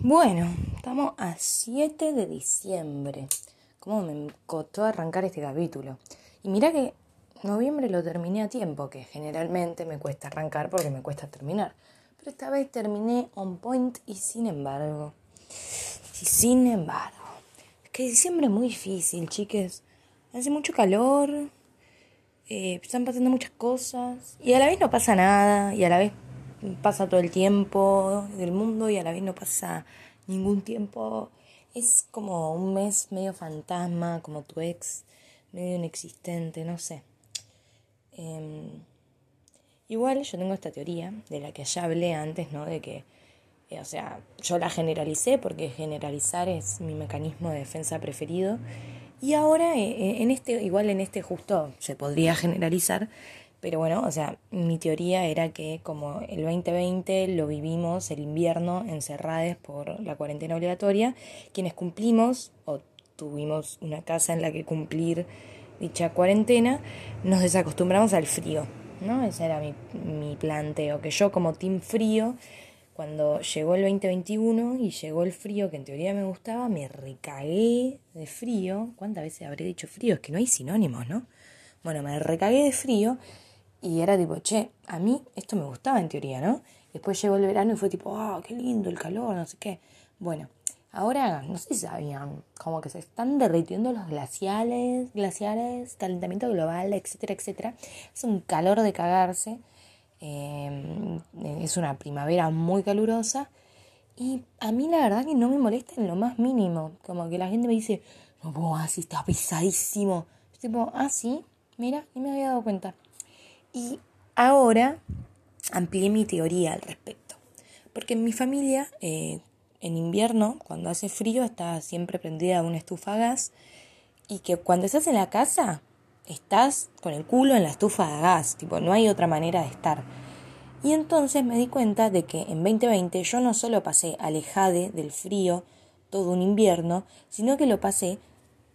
Bueno, estamos a 7 de diciembre. ¿Cómo me costó arrancar este capítulo? Y mira que noviembre lo terminé a tiempo, que generalmente me cuesta arrancar porque me cuesta terminar. Pero esta vez terminé on point y sin embargo. Y sin embargo. Es que diciembre es muy difícil, chiques. Hace mucho calor. Eh, están pasando muchas cosas. Y a la vez no pasa nada. Y a la vez pasa todo el tiempo del mundo y a la vez no pasa ningún tiempo. Es como un mes medio fantasma, como tu ex, medio inexistente, no sé. Em, igual yo tengo esta teoría de la que ya hablé antes, ¿no? De que, eh, o sea, yo la generalicé porque generalizar es mi mecanismo de defensa preferido. Y ahora, eh, eh, en este, igual en este justo se podría generalizar, pero bueno, o sea, mi teoría era que como el 2020 lo vivimos, el invierno, encerrados por la cuarentena obligatoria, quienes cumplimos o tuvimos una casa en la que cumplir dicha cuarentena, nos desacostumbramos al frío, ¿no? Ese era mi, mi planteo, que yo como team frío, cuando llegó el 2021 y llegó el frío que en teoría me gustaba, me recagué de frío. ¿Cuántas veces habré dicho frío? Es que no hay sinónimos, ¿no? Bueno, me recagué de frío y era tipo, che, a mí esto me gustaba en teoría, ¿no? Después llegó el verano y fue tipo, ah, qué lindo el calor, no sé qué. Bueno, ahora, no sé si sabían, como que se están derritiendo los glaciales, glaciares, calentamiento global, etcétera, etcétera. Es un calor de cagarse. Eh, es una primavera muy calurosa. Y a mí la verdad que no me molesta en lo más mínimo. Como que la gente me dice, no, así está pesadísimo. Es tipo, ah, sí, mira, ni me había dado cuenta. Y ahora amplié mi teoría al respecto. Porque en mi familia, eh, en invierno, cuando hace frío, está siempre prendida una estufa a gas. Y que cuando estás en la casa, estás con el culo en la estufa de gas. Tipo, no hay otra manera de estar. Y entonces me di cuenta de que en 2020 yo no solo pasé alejade del frío todo un invierno, sino que lo pasé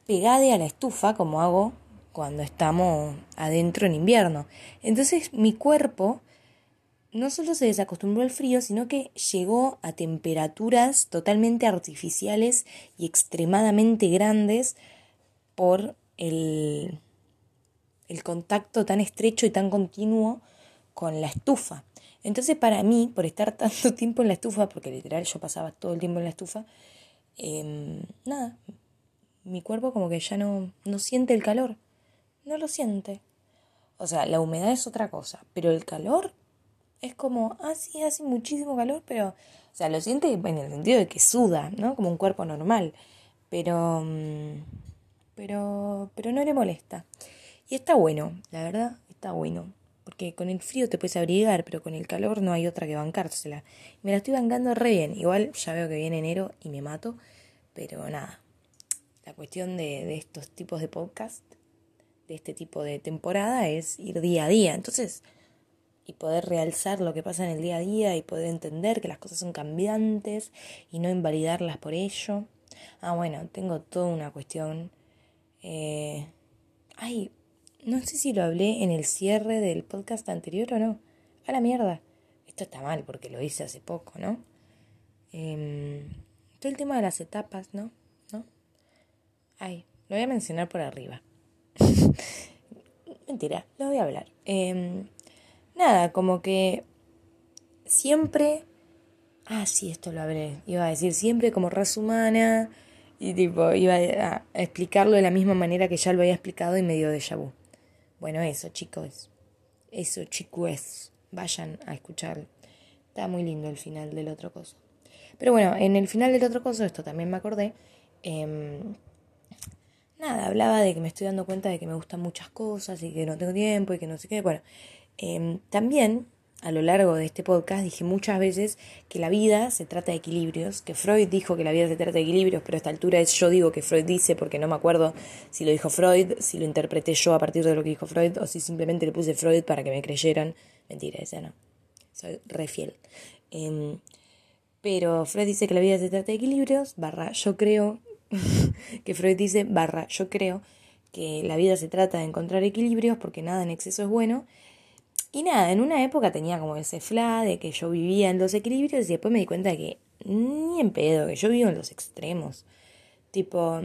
pegade a la estufa, como hago cuando estamos adentro en invierno. Entonces mi cuerpo no solo se desacostumbró al frío, sino que llegó a temperaturas totalmente artificiales y extremadamente grandes por el, el contacto tan estrecho y tan continuo con la estufa. Entonces para mí, por estar tanto tiempo en la estufa, porque literal yo pasaba todo el tiempo en la estufa, em, nada, mi cuerpo como que ya no, no siente el calor no lo siente. O sea, la humedad es otra cosa, pero el calor es como, ah, sí, hace muchísimo calor, pero, o sea, lo siente en el sentido de que suda, ¿no? Como un cuerpo normal, pero, mm, pero, pero no le molesta. Y está bueno, la verdad, está bueno. Porque con el frío te puedes abrigar, pero con el calor no hay otra que bancársela. Me la estoy bancando re bien. Igual ya veo que viene enero y me mato. Pero nada. La cuestión de, de estos tipos de podcast de este tipo de temporada es ir día a día. Entonces, y poder realzar lo que pasa en el día a día y poder entender que las cosas son cambiantes y no invalidarlas por ello. Ah, bueno, tengo toda una cuestión. Eh, ay, no sé si lo hablé en el cierre del podcast anterior o no. A la mierda. Esto está mal porque lo hice hace poco, ¿no? Eh, todo el tema de las etapas, ¿no? ¿No? Ay, lo voy a mencionar por arriba. Mentira, lo voy a hablar. Em, nada, como que siempre. Ah, sí, esto lo hablé. Iba a decir siempre como raza humana. Y tipo, iba a explicarlo de la misma manera que ya lo había explicado y medio de vu. Bueno, eso, chicos. Eso, chicos. Vayan a escuchar. Está muy lindo el final del otro coso. Pero bueno, en el final del otro coso, esto también me acordé. Eh, nada, hablaba de que me estoy dando cuenta de que me gustan muchas cosas y que no tengo tiempo y que no sé qué. Bueno, em, también a lo largo de este podcast dije muchas veces que la vida se trata de equilibrios, que Freud dijo que la vida se trata de equilibrios, pero a esta altura es yo digo que Freud dice porque no me acuerdo si lo dijo Freud, si lo interpreté yo a partir de lo que dijo Freud o si simplemente le puse Freud para que me creyeran. Mentira, esa no. Soy re fiel. Em, pero Freud dice que la vida se trata de equilibrios, barra yo creo que Freud dice, barra, yo creo que la vida se trata de encontrar equilibrios porque nada en exceso es bueno. Y nada, en una época tenía como ese fla de que yo vivía en los equilibrios y después me di cuenta de que ni en pedo, que yo vivo en los extremos. Tipo,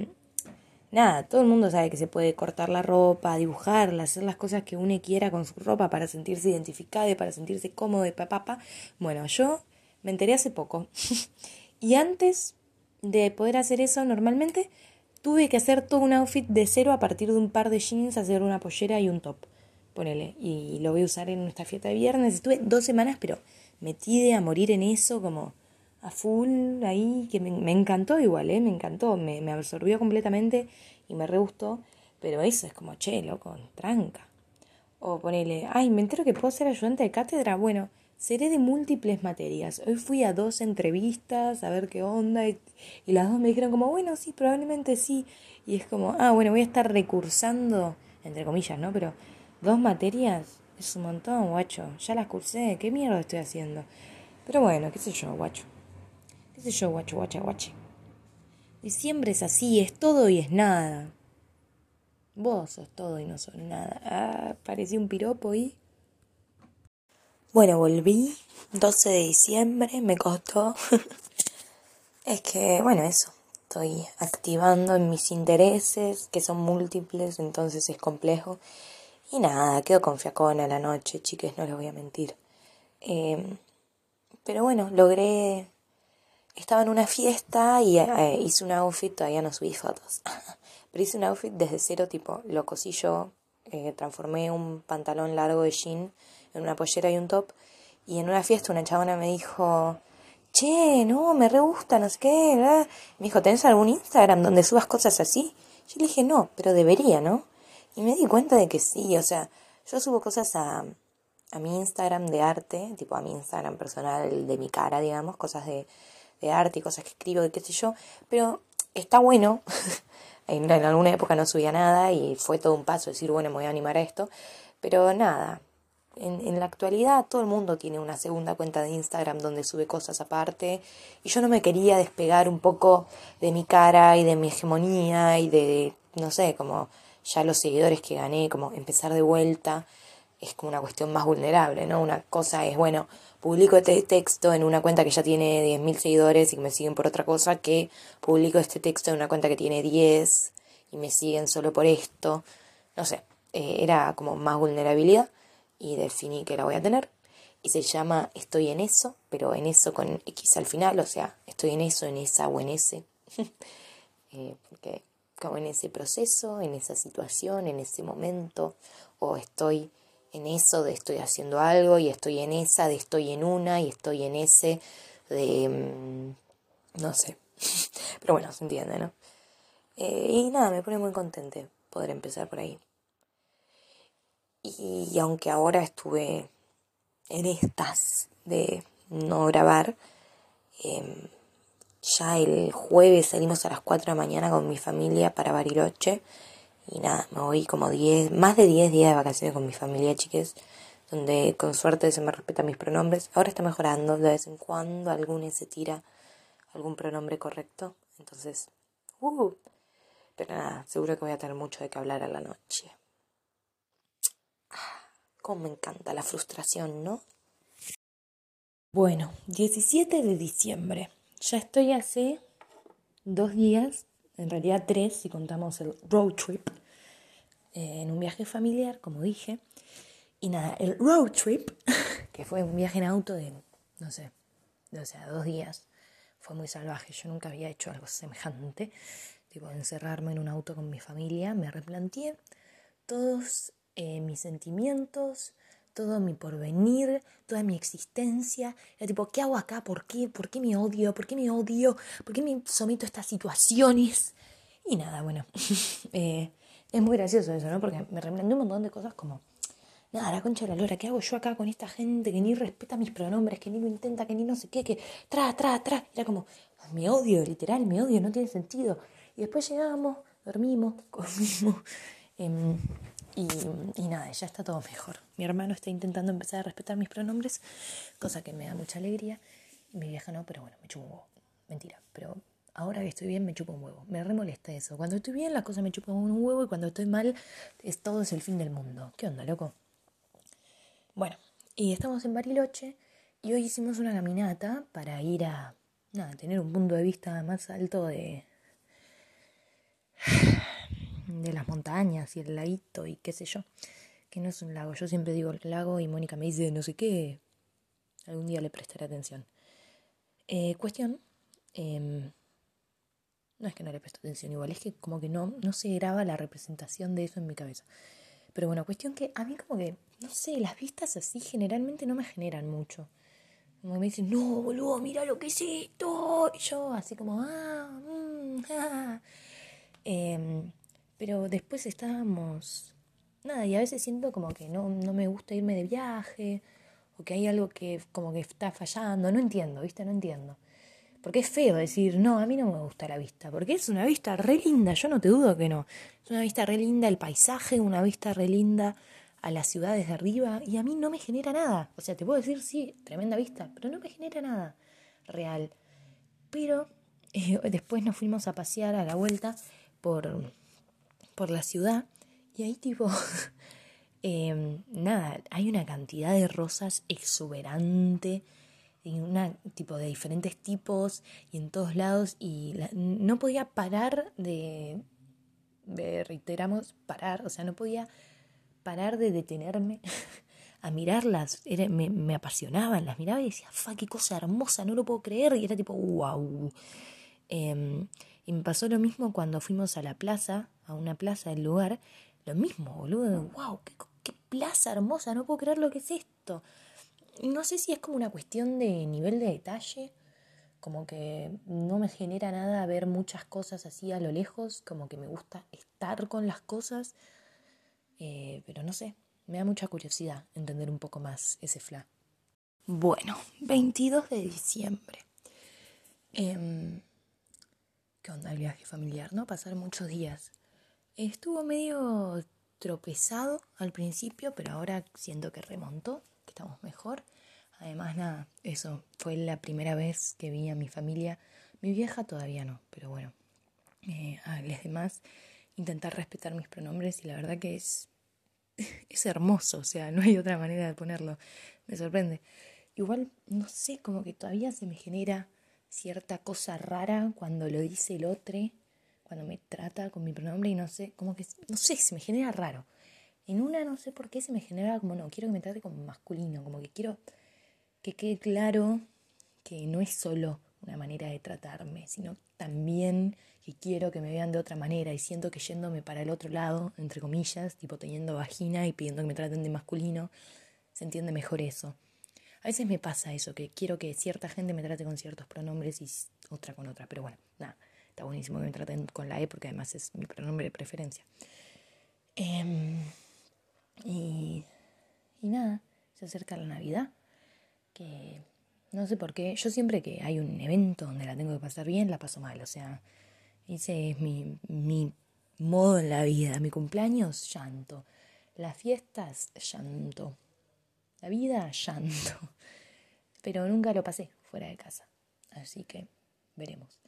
nada, todo el mundo sabe que se puede cortar la ropa, dibujarla, hacer las cosas que uno quiera con su ropa para sentirse identificado y para sentirse cómodo y papá. Bueno, yo me enteré hace poco. y antes de poder hacer eso normalmente, tuve que hacer todo un outfit de cero a partir de un par de jeans, hacer una pollera y un top. Ponele. Y lo voy a usar en nuestra fiesta de viernes. Estuve dos semanas, pero metí de a morir en eso, como a full ahí, que me, encantó igual, ¿eh? Me encantó, me, me absorbió completamente y me re gustó. Pero eso es como, che, loco, tranca. O ponele, ay, me entero que puedo ser ayudante de cátedra. Bueno, seré de múltiples materias. Hoy fui a dos entrevistas a ver qué onda y, y, las dos me dijeron como, bueno, sí, probablemente sí. Y es como, ah, bueno, voy a estar recursando, entre comillas, ¿no? Pero dos materias es un montón, guacho. Ya las cursé, ¿qué mierda estoy haciendo? Pero bueno, qué sé yo, guacho. ¿Qué sé yo, guacho, guacha, guache? Diciembre es así, es todo y es nada. Vos sos todo y no sos nada. Ah, parecía un piropo y... Bueno, volví. 12 de diciembre, me costó. es que, bueno, eso. Estoy activando en mis intereses, que son múltiples, entonces es complejo. Y nada, quedo con fiacón a la noche, chiques, no les voy a mentir. Eh, pero bueno, logré estaba en una fiesta y eh, hice un outfit, todavía no subí fotos, pero hice un outfit desde cero, tipo, lo cosí yo, eh, transformé un pantalón largo de jean en una pollera y un top, y en una fiesta una chabona me dijo, che, no, me re gusta, no sé qué, me dijo, ¿tenés algún Instagram donde subas cosas así? Yo le dije, no, pero debería, ¿no? Y me di cuenta de que sí, o sea, yo subo cosas a, a mi Instagram de arte, tipo a mi Instagram personal de mi cara, digamos, cosas de de arte y cosas que escribo, de qué sé yo, pero está bueno. en, alguna época no subía nada y fue todo un paso decir, bueno, me voy a animar a esto, pero nada. En, en la actualidad todo el mundo tiene una segunda cuenta de Instagram donde sube cosas aparte y yo no me quería despegar un poco de mi cara y de mi hegemonía y de, no sé, como ya los seguidores que gané, como empezar de vuelta es como una cuestión más vulnerable, ¿no? Una cosa es, bueno, publico este texto en una cuenta que ya tiene 10.000 seguidores y me siguen por otra cosa, que publico este texto en una cuenta que tiene 10 y me siguen solo por esto. No sé, eh, era como más vulnerabilidad y definí que la voy a tener. Y se llama Estoy en eso, pero en eso con X al final, o sea, estoy en eso, en esa o en ese. eh, porque como en ese proceso, en esa situación, en ese momento, o estoy en eso de estoy haciendo algo y estoy en esa, de estoy en una y estoy en ese, de... Mm, no sé. Pero bueno, se entiende, ¿no? Eh, y nada, me pone muy contente poder empezar por ahí. Y, aunque ahora estuve en estas de no grabar, em, ya el jueves salimos a las 4 de la mañana con mi familia para Bariloche y nada, me voy como 10, más de 10 días de vacaciones con mi familia, chiques, donde con suerte se me respetan mis pronombres. Ahora está mejorando, de vez en cuando alguno se tira algún pronombre correcto. Entonces, uh, pero nada, seguro que voy a tener mucho de qué hablar a la noche. Me encanta la frustración, ¿no? Bueno, 17 de diciembre. Ya estoy hace dos días en realidad tres si contamos el road trip, eh, en un viaje familiar, como dije. Y nada, el road trip, que fue un viaje en auto de, no sé, o sea, dos días, fue muy salvaje. Yo nunca había hecho algo semejante, tipo encerrarme en un auto con mi familia. Me replanteé todos eh, mis sentimientos, todo mi porvenir, toda mi existencia. Era tipo, ¿qué hago acá? ¿Por qué? ¿Por qué me odio? ¿Por qué me odio? ¿Por qué me someto a estas situaciones? Y nada, bueno, eh, es muy gracioso eso, ¿no? Porque me replanteé un montón de cosas como, nada, la concha de la lora, ¿qué hago yo acá con esta gente que ni respeta mis pronombres, que ni lo intenta, que ni no sé qué, que tra, tra, tra? Era como, me odio, literal, me odio, no tiene sentido. Y después llegamos, dormimos, comimos. Eh, y, nada, ya está todo mejor. Mi hermano está intentando empezar a respetar mis pronombres, cosa que me da mucha alegría. Y mi vieja no, pero bueno, me chupo un huevo. Mentira, pero ahora que estoy bien me chupo un huevo. Me remolesta eso. Cuando estoy bien las cosas me chupan un huevo y cuando estoy mal es todo es el fin del mundo. ¿Qué onda, loco? Bueno, y estamos en Bariloche y hoy hicimos una caminata para ir a nada, tener un punto de vista más alto de, de las montañas y el laguito y qué sé yo, que no es un lago. Yo siempre digo el lago y Mónica me dice no sé qué. Algún día le prestaré atención. Eh, cuestión, em, no es que no le presto atención igual, es que como que no, no se graba la representación de eso en mi cabeza. Pero bueno, cuestión que a mí como que, no sé, las vistas así generalmente no me generan mucho. Como me dicen, no, boludo, mira lo que es esto. Y yo así como, ah, mm, ah. Pero después estábamos, nada, y a veces siento como que no, no me gusta irme de viaje, o que hay algo que como que está fallando, no entiendo, ¿viste? No entiendo. Porque es feo decir, no, a mí no me gusta la vista, porque es una vista re linda, yo no te dudo que no. Es una vista re linda el paisaje, una vista re linda a las ciudades de arriba y a mí no me genera nada. O sea, te puedo decir, sí, tremenda vista, pero no me genera nada real. Pero eh, después nos fuimos a pasear a la vuelta por, por la ciudad y ahí tipo, em, nada, hay una cantidad de rosas exuberante una tipo de diferentes tipos y en todos lados y no podía parar de, de reiteramos parar o sea no podía parar de detenerme a mirarlas. me, apasionaban, las miraba y decía, fa, qué cosa hermosa, no lo puedo creer. Y era tipo, wow. Em, y me pasó lo mismo cuando fuimos a la plaza, a una plaza del lugar. Lo mismo, boludo, wow, qué, qué plaza hermosa, no puedo creer lo que es esto. No sé si es como una cuestión de nivel de detalle, como que no me genera nada ver muchas cosas así a lo lejos, como que me gusta estar con las cosas eh, pero no sé, me da mucha curiosidad entender un poco más ese fla. Bueno, 22 de diciembre. Em, ¿Qué onda el viaje familiar? ¿No? Pasar muchos días. Estuvo medio tropezado al principio, pero ahora siento que remontó, que estamos mejor. Además, nada, eso fue la primera vez que vi a mi familia. Mi vieja todavía no, pero bueno, eh, a los demás intentar respetar mis pronombres y la verdad que es, es hermoso, o sea, no hay otra manera de ponerlo, me sorprende. Igual, no sé, como que todavía se me genera cierta cosa rara cuando lo dice el otro, cuando me trata con mi pronombre y no sé, como que, no sé, se me genera raro. En una no sé por qué se me genera como, no, quiero que me trate como masculino, como que quiero que quede claro que no es solo una manera de tratarme, sino también que quiero que me vean de otra manera y siento que yéndome para el otro lado, entre comillas, tipo teniendo vagina y pidiendo que me traten de masculino, se entiende mejor eso. A veces me pasa eso, que quiero que cierta gente me trate con ciertos pronombres y otra con otra, pero bueno, nada, está buenísimo que me traten con la E porque además es mi pronombre de preferencia. Em, y, y nada, se acerca la Navidad, que no sé por qué. Yo siempre que hay un evento donde la tengo que pasar bien, la paso mal. O sea, ese es mi, mi modo en la vida. Mi cumpleaños, llanto. Las fiestas, llanto. La vida, llanto. Pero nunca lo pasé fuera de casa. Así que veremos.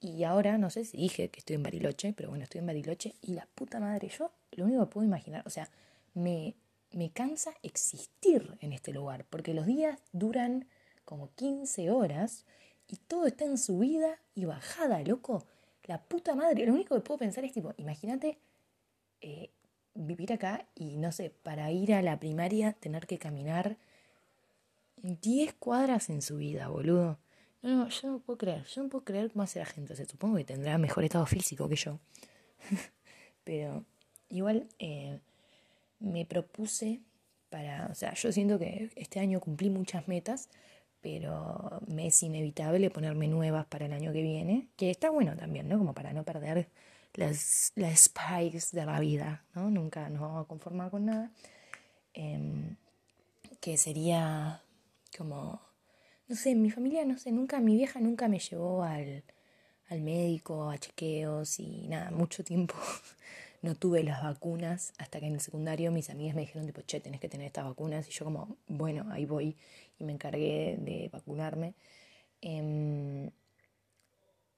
Y ahora no sé si dije que estoy en Bariloche, pero bueno, estoy en Bariloche y la puta madre, yo lo único que puedo imaginar, o sea, me, me cansa existir en este lugar, porque los días duran como 15 horas y todo está en subida y bajada, loco. La puta madre. Lo único que puedo pensar es tipo, imagínate eh, vivir acá y no sé, para ir a la primaria tener que caminar 10 cuadras en subida, boludo. No, yo no puedo creer, yo no puedo creer cómo hace la gente. O sea, supongo que tendrá mejor estado físico que yo. Pero igual eh, me propuse para, o sea, yo siento que este año cumplí muchas metas, pero me es inevitable ponerme nuevas para el año que viene, que está bueno también, ¿no? Como para no perder las, las spikes de la vida, ¿no? Nunca nos vamos a conformar con nada. Em, que sería como, no sé, mi familia, no sé, nunca, mi vieja nunca me llevó al, al médico, a chequeos y nada, mucho tiempo no tuve las vacunas hasta que en el secundario mis amigas me dijeron tipo, che, tenés que tener estas vacunas y yo como, bueno, ahí voy y me encargué de vacunarme. Em,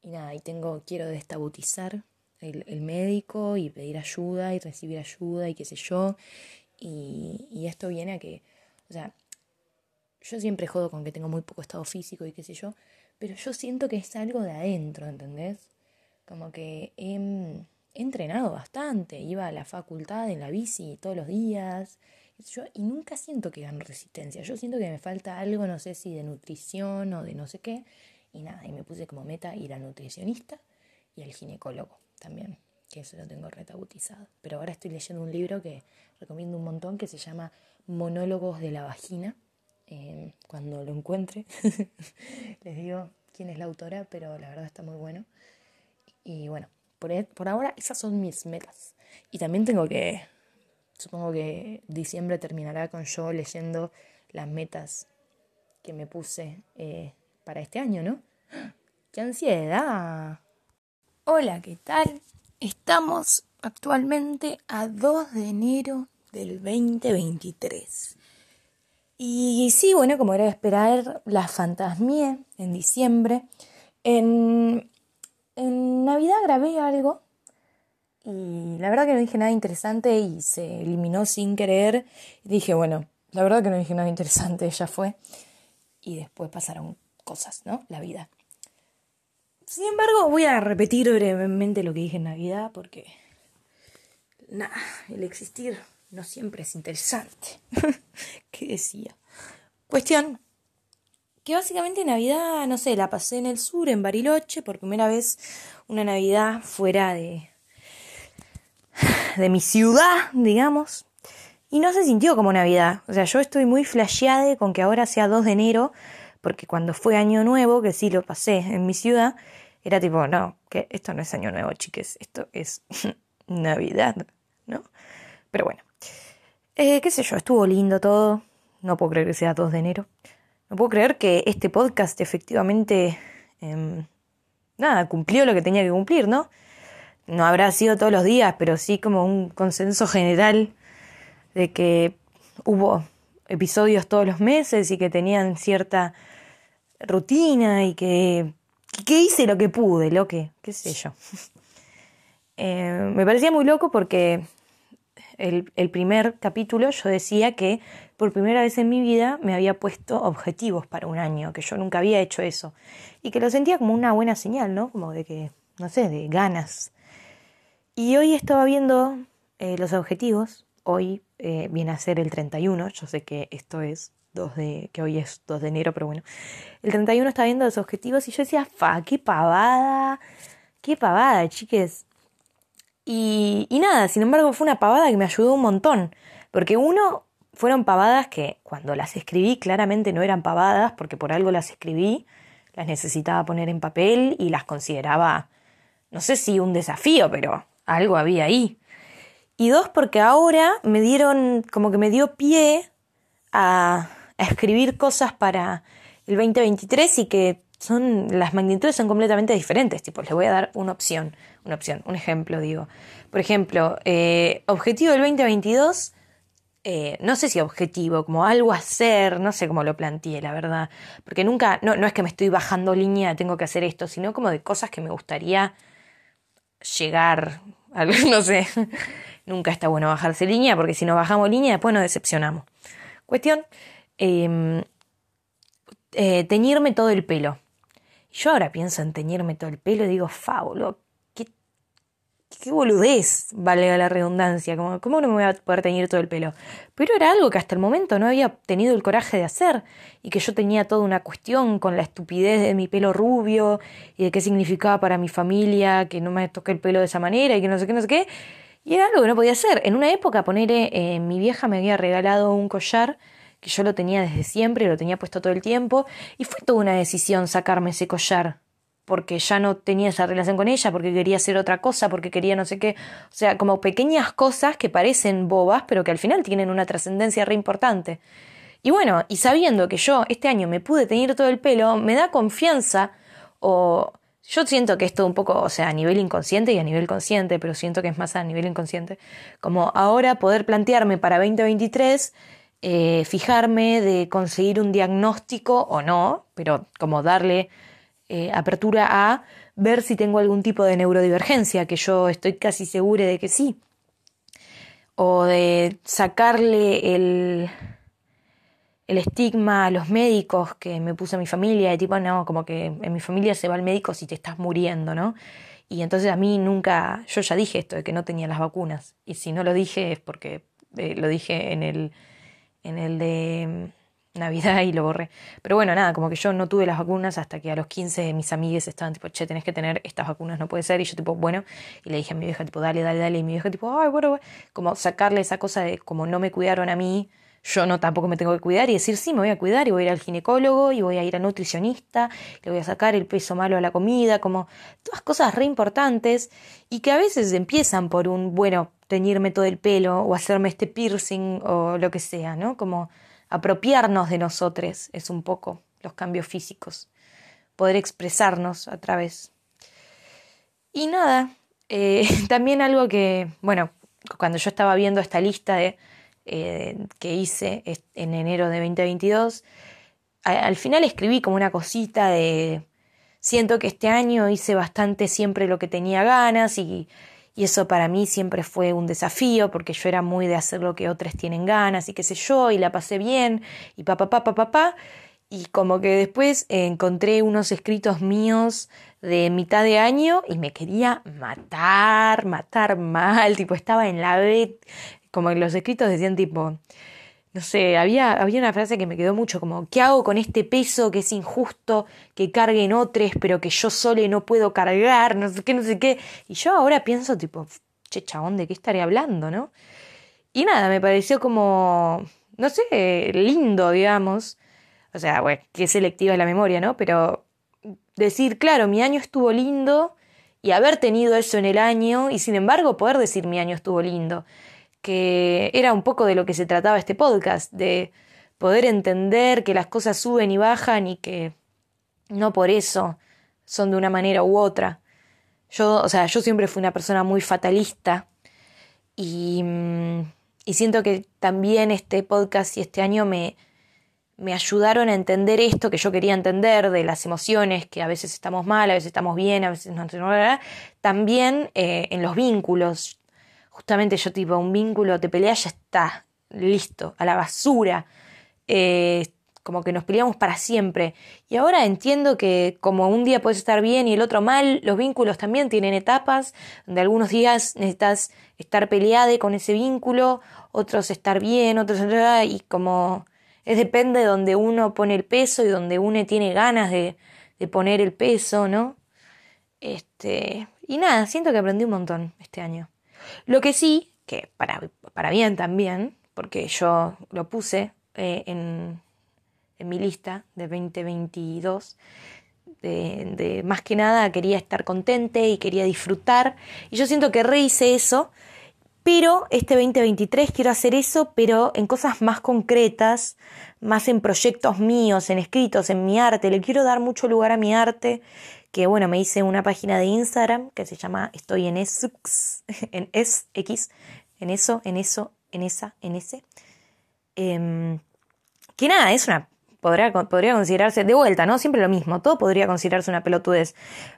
y nada, y tengo, quiero destabutizar el, el, médico y pedir ayuda y recibir ayuda y qué sé yo. Y, y esto viene a que, o sea, yo siempre jodo con que tengo muy poco estado físico y qué sé yo, pero yo siento que es algo de adentro, ¿entendés? Como que he, he entrenado bastante, iba a la facultad en la bici todos los días, yo, y nunca siento que gano resistencia, yo siento que me falta algo, no sé si de nutrición o de no sé qué, y nada, y me puse como meta ir al nutricionista y al ginecólogo también, que eso lo tengo retautizado. Pero ahora estoy leyendo un libro que recomiendo un montón que se llama Monólogos de la Vagina. Eh, cuando lo encuentre, les digo quién es la autora, pero la verdad está muy bueno. Y bueno, por, e, por ahora esas son mis metas. Y también tengo que, supongo que diciembre terminará con yo leyendo las metas que me puse eh, para este año, ¿no? ¡Qué ansiedad! Hola, ¿qué tal? Estamos actualmente a 2 de enero del 2023. Y sí, bueno, como era de esperar, la fantasmié en diciembre. En, en Navidad grabé algo y la verdad que no dije nada interesante y se eliminó sin querer. Dije, bueno, la verdad que no dije nada interesante, ya fue. Y después pasaron cosas, ¿no? La vida. Sin embargo, voy a repetir brevemente lo que dije en Navidad porque, nada, el existir no siempre es interesante. ¿Qué decía? Cuestión, que básicamente Navidad, no sé, la pasé en el sur, en Bariloche, por primera vez una Navidad fuera de, de mi ciudad, digamos. Y no se sintió como Navidad. O sea, yo estoy muy flasheada con que ahora sea 2 de enero porque cuando fue Año Nuevo, que sí lo pasé en mi ciudad, era tipo, no, que esto no es Año Nuevo, chiques, esto es Navidad, ¿no? Pero bueno, eh, qué sé yo, estuvo lindo todo, no puedo creer que sea 2 de enero, no puedo creer que este podcast efectivamente, em, nada, cumplió lo que tenía que cumplir, ¿no? No habrá sido todos los días, pero sí como un consenso general de que hubo episodios todos los meses y que tenían cierta rutina y que, que hice lo que pude, lo que, qué sé yo. Eh, me parecía muy loco porque el, primer capítulo yo decía que por primera vez en mi vida me había puesto objetivos para un año, que yo nunca había hecho eso. Y que lo sentía como una buena señal, ¿no? Como de que, no sé, de ganas. Y hoy estaba viendo eh, los objetivos. Hoy eh, viene a ser el 31. Yo sé que esto es 2 de, que hoy es 2 de enero, pero bueno. El 31 está viendo los objetivos y yo decía, fa, qué pavada, qué pavada, chiques. Y, nada, sin embargo fue una pavada que me ayudó un montón. Porque uno, fueron pavadas que cuando las escribí claramente no eran pavadas, porque por algo las escribí, las necesitaba poner en papel y las consideraba, no sé si un desafío, pero algo había ahí. Y dos, porque ahora me dieron, como que me dio pie a, escribir cosas para el 2023 y que son, las magnitudes son completamente diferentes. Tipo, les voy a dar una opción, una opción, un ejemplo, digo. Por ejemplo, eh, objetivo del 2022, eh, no sé si objetivo, como algo a hacer, no sé cómo lo planteé, la verdad. Porque nunca, no, no es que me estoy bajando línea, tengo que hacer esto, sino como de cosas que me gustaría llegar, a, no sé. Nunca está bueno bajarse línea, porque si no bajamos línea, después nos decepcionamos. Cuestión, Em, eh, teñirme todo el pelo. Yo ahora pienso en teñirme todo el pelo y digo, fábulo, qué, qué boludez, valga la redundancia, como, ¿cómo no me voy a poder teñir todo el pelo? Pero era algo que hasta el momento no había tenido el coraje de hacer y que yo tenía toda una cuestión con la estupidez de mi pelo rubio y de qué significaba para mi familia que no me toque el pelo de esa manera y que no sé qué, no sé qué. Y era algo que no podía hacer. En una época, poner, eh, mi vieja me había regalado un collar que yo lo tenía desde siempre, lo tenía puesto todo el tiempo, y fue toda una decisión sacarme ese collar, porque ya no tenía esa relación con ella, porque quería hacer otra cosa, porque quería no sé qué, o sea, como pequeñas cosas que parecen bobas, pero que al final tienen una trascendencia re importante. Y bueno, y sabiendo que yo este año me pude tener todo el pelo, me da confianza, o yo siento que esto un poco, o sea, a nivel inconsciente y a nivel consciente, pero siento que es más a nivel inconsciente, como ahora poder plantearme para 2023 eh, fijarme de conseguir un diagnóstico o no, pero como darle eh, apertura a ver si tengo algún tipo de neurodivergencia, que yo estoy casi segura de que sí, o de sacarle el, el estigma a los médicos que me puso mi familia, de tipo, no, como que en mi familia se va al médico si te estás muriendo, ¿no? Y entonces a mí nunca, yo ya dije esto de que no tenía las vacunas. Y si no lo dije es porque eh, lo dije en el, en el de Navidad y lo borré. Pero bueno, nada, como que yo no tuve las vacunas hasta que a los 15 mis amigues estaban tipo, che, tenés que tener estas vacunas, no puede ser. Y yo tipo, bueno, y le dije a mi vieja tipo, dale, dale, dale. Y mi vieja tipo, ay, bueno, bueno. Como sacarle esa cosa de como no me cuidaron a mí, yo no tampoco me tengo que cuidar y decir, sí, me voy a cuidar y voy a ir al ginecólogo y voy a ir al nutricionista, le voy a sacar el peso malo a la comida, como todas cosas re importantes y que a veces empiezan por un, bueno, teñirme todo el pelo o hacerme este piercing o lo que sea, ¿no? Como apropiarnos de nosotros es un poco los cambios físicos, poder expresarnos a través. Y nada, eh, también algo que, bueno, cuando yo estaba viendo esta lista eh, que hice en enero de 2022, al final escribí como una cosita de, siento que este año hice bastante siempre lo que tenía ganas y y eso para mí siempre fue un desafío porque yo era muy de hacer lo que otros tienen ganas y qué sé yo, y la pasé bien, y papá, papá, papá, y como que después encontré unos escritos míos de mitad de año y me quería matar, matar mal, tipo estaba en la B, como en los escritos decían tipo, no sé, había, había una frase que me quedó mucho como, ¿qué hago con este peso que es injusto, que carguen otros, pero que yo solo no puedo cargar, no sé qué, no sé qué? Y yo ahora pienso tipo, che, chabón, ¿de qué estaré hablando, no? Y nada, me pareció como, no sé, lindo, digamos. O sea, bueno, qué selectiva es la memoria, ¿no? Pero decir, claro, mi año estuvo lindo y haber tenido eso en el año y sin embargo poder decir mi año estuvo lindo que era un poco de lo que se trataba este podcast, de poder entender que las cosas suben y bajan y que no por eso son de una manera u otra. Yo, o sea, yo siempre fui una persona muy fatalista y, mm, y siento que también este podcast y este año me, me ayudaron a entender esto que yo quería entender de las emociones, que a veces estamos mal, a veces estamos bien, a veces no. También eh, en los vínculos justamente yo tipo, un vínculo, te peleas, ya está, listo, a la basura. Eh, como que nos peleamos para siempre. Y ahora entiendo que como un día puedes estar bien y el otro mal, los vínculos también tienen etapas, donde algunos días necesitas estar peleado con ese vínculo, otros estar bien, otros y como es depende de donde uno pone el peso y donde uno tiene ganas de, de poner el peso, ¿no? Este, y nada, siento que aprendí un montón este año. Lo que sí, que para, para bien también, porque yo lo puse eh, en, en, mi lista de 2022, de, de, más que nada quería estar contente y quería disfrutar, y yo siento que rehice eso, pero este 2023 quiero hacer eso, pero en cosas más concretas, más en proyectos míos, en escritos, en mi arte, le quiero dar mucho lugar a mi arte, que bueno, me hice una página de Instagram que se llama Estoy en Esux, en SX, en eso, en eso, en esa, en ese. Em, que nada, es una. Podría, podría considerarse, de vuelta, ¿no? Siempre lo mismo, todo podría considerarse una pelotudez.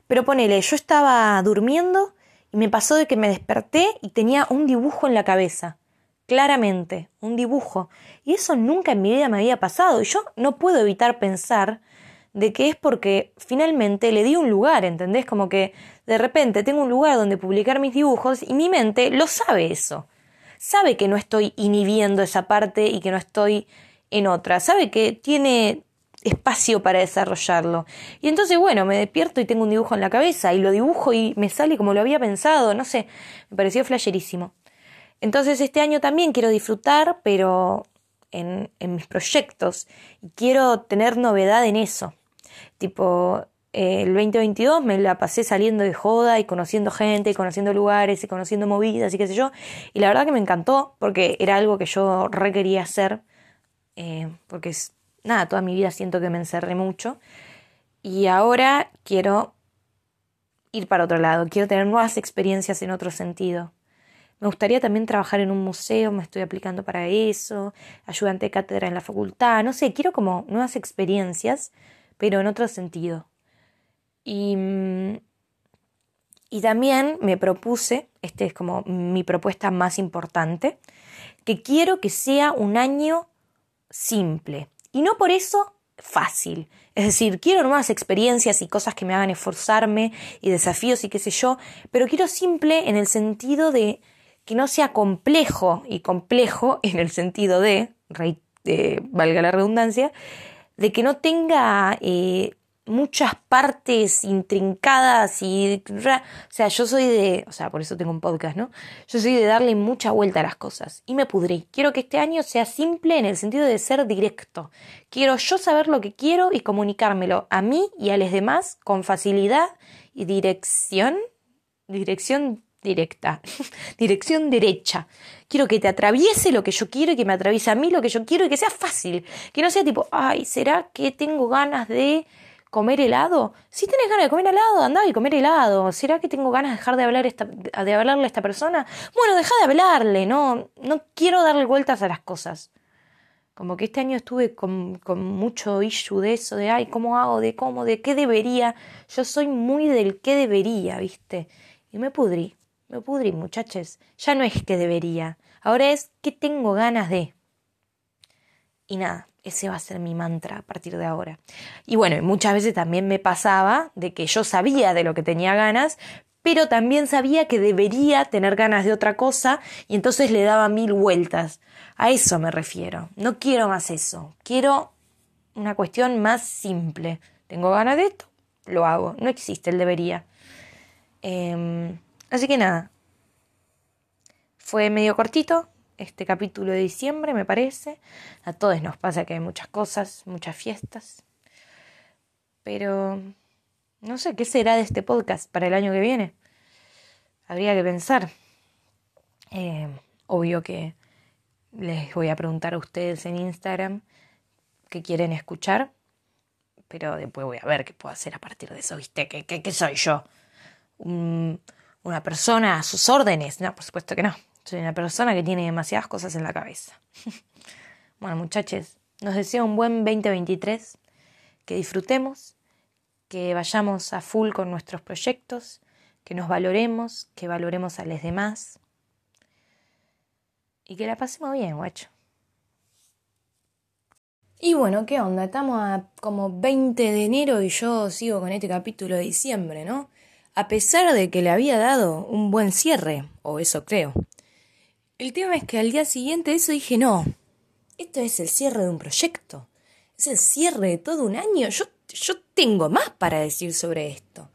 Pero ponele, yo estaba durmiendo y me pasó de que me desperté y tenía un dibujo en la cabeza. Claramente, un dibujo. Y eso nunca en mi vida me había pasado. Y yo no puedo evitar pensar de que es porque finalmente le di un lugar, ¿entendés? Como que de repente tengo un lugar donde publicar mis dibujos y mi mente lo sabe eso. Sabe que no estoy inhibiendo esa parte y que no estoy en otra. Sabe que tiene espacio para desarrollarlo. Y entonces, bueno, me despierto y tengo un dibujo en la cabeza y lo dibujo y me sale como lo había pensado, no sé, me pareció flasherísimo. Entonces este año también quiero disfrutar, pero en, en mis proyectos y quiero tener novedad en eso. Tipo, eh, el 2022 me la pasé saliendo de joda y conociendo gente, y conociendo lugares y conociendo movidas y qué sé yo. Y la verdad que me encantó porque era algo que yo re quería hacer. Eh, porque es, nada, toda mi vida siento que me encerré mucho. Y ahora quiero ir para otro lado, quiero tener nuevas experiencias en otro sentido. Me gustaría también trabajar en un museo, me estoy aplicando para eso, ayudante de cátedra en la facultad, no sé, quiero como nuevas experiencias pero en otro sentido. Y, y también me propuse, este es como mi propuesta más importante, que quiero que sea un año simple. y no por eso fácil. Es decir, quiero nuevas experiencias y cosas que me hagan esforzarme y desafíos y qué sé yo, pero quiero simple en el sentido de que no sea complejo y complejo en el sentido de, valga la redundancia, de que no tenga eh, muchas partes intrincadas y o sea, yo soy de, o sea, por eso tengo un podcast, ¿no? Yo soy de darle mucha vuelta a las cosas y me pudrí. Quiero que este año sea simple en el sentido de ser directo. Quiero yo saber lo que quiero y comunicármelo a mí y a los demás con facilidad y dirección, dirección directa, dirección derecha. Quiero que te atraviese lo que yo quiero y que me atraviese a mí lo que yo quiero y que sea fácil, que no sea tipo, ay, ¿será que tengo ganas de comer helado? Si tienes ganas de comer helado, anda y comer helado. ¿Será que tengo ganas de dejar de, hablar esta, de hablarle a esta persona? Bueno, deja de hablarle, no, no quiero darle vueltas a las cosas. Como que este año estuve con, con mucho issue de eso, de ay, ¿cómo hago? De cómo, de qué debería. Yo soy muy del qué debería, ¿viste? Y me pudrí, me pudrí, muchachos. Ya no es que debería. Ahora es que tengo ganas de. Y nada, ese va a ser mi mantra a partir de ahora. Y bueno, muchas veces también me pasaba de que yo sabía de lo que tenía ganas, pero también sabía que debería tener ganas de otra cosa y entonces le daba mil vueltas. A eso me refiero. No quiero más eso. Quiero una cuestión más simple. Tengo ganas de esto, lo hago. No existe el debería. Em, así que nada. Fue medio cortito, este capítulo de diciembre, me parece. A todos nos pasa que hay muchas cosas, muchas fiestas. Pero no sé qué será de este podcast para el año que viene. Habría que pensar. Eh, obvio que les voy a preguntar a ustedes en Instagram qué quieren escuchar. Pero después voy a ver qué puedo hacer a partir de eso, ¿viste? ¿Qué, qué, soy yo? ¿Una persona a sus órdenes? No, por supuesto que no. Soy una persona que tiene demasiadas cosas en la cabeza. bueno, muchachos, nos deseo un buen 2023, que disfrutemos, que vayamos a full con nuestros proyectos, que nos valoremos, que valoremos a los demás y que la pasemos bien, guacho. Y bueno, ¿qué onda? Estamos a como 20 de enero y yo sigo con este capítulo de diciembre, ¿no? A pesar de que le había dado un buen cierre, o eso creo. El tema es que al día siguiente eso dije, no, esto es el cierre de un proyecto, es el cierre de todo un año, yo, yo tengo más para decir sobre esto.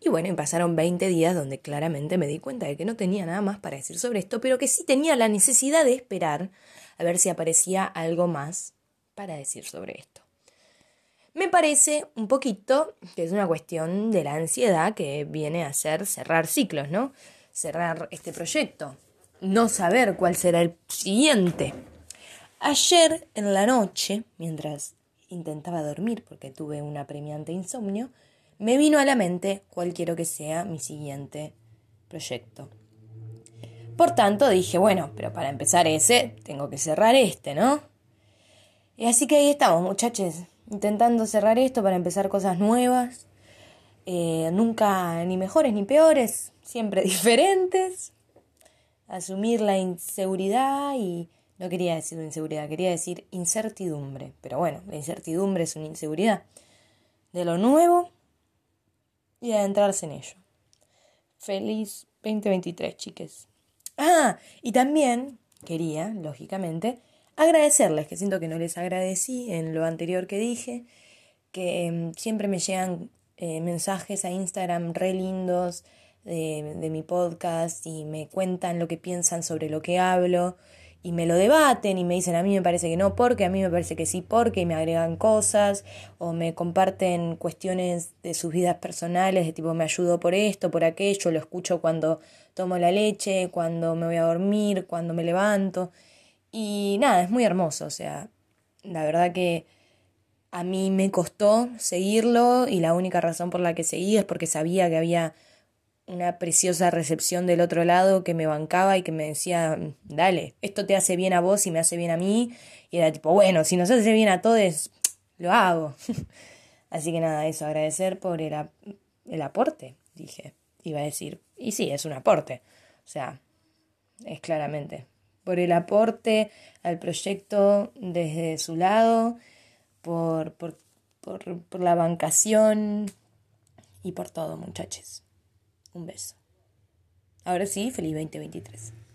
Y bueno, y pasaron 20 días donde claramente me di cuenta de que no tenía nada más para decir sobre esto, pero que sí tenía la necesidad de esperar a ver si aparecía algo más para decir sobre esto. Me parece un poquito que es una cuestión de la ansiedad que viene a ser cerrar ciclos, ¿no? Cerrar este proyecto no saber cuál será el siguiente. Ayer en la noche, mientras intentaba dormir porque tuve un apremiante insomnio, me vino a la mente cuál quiero que sea mi siguiente proyecto. Por tanto dije, bueno, pero para empezar ese, tengo que cerrar este, ¿no? Y así que ahí estamos, muchachos, intentando cerrar esto para empezar cosas nuevas, eh, nunca ni mejores ni peores, siempre diferentes, asumir la inseguridad y no quería decir inseguridad, quería decir incertidumbre. Pero bueno, la incertidumbre es una inseguridad de lo nuevo y adentrarse en ello. Feliz 2023, chiques. Ah, y también quería, lógicamente, agradecerles, que siento que no les agradecí en lo anterior que dije, que em, siempre me llegan eh, mensajes a Instagram re lindos, de, mi podcast y me cuentan lo que piensan sobre lo que hablo y me lo debaten y me dicen a mí me parece que no porque, a mí me parece que sí porque y me agregan cosas o me comparten cuestiones de sus vidas personales de tipo me ayudo por esto, por aquello, lo escucho cuando tomo la leche, cuando me voy a dormir, cuando me levanto y nada, es muy hermoso, o sea, la verdad que a mí me costó seguirlo y la única razón por la que seguí es porque sabía que había una preciosa recepción del otro lado que me bancaba y que me decía, dale, esto te hace bien a vos y me hace bien a mí. Y era tipo, bueno, si nos hace bien a todos, lo hago. Así que nada, eso, agradecer por el, el aporte, dije. Iba a decir, y sí, es un aporte. O sea, es claramente. Por el aporte al proyecto desde su lado, por, por, por, por la bancación y por todo, muchachos. Un beso. Ahora sí, feliz 2023.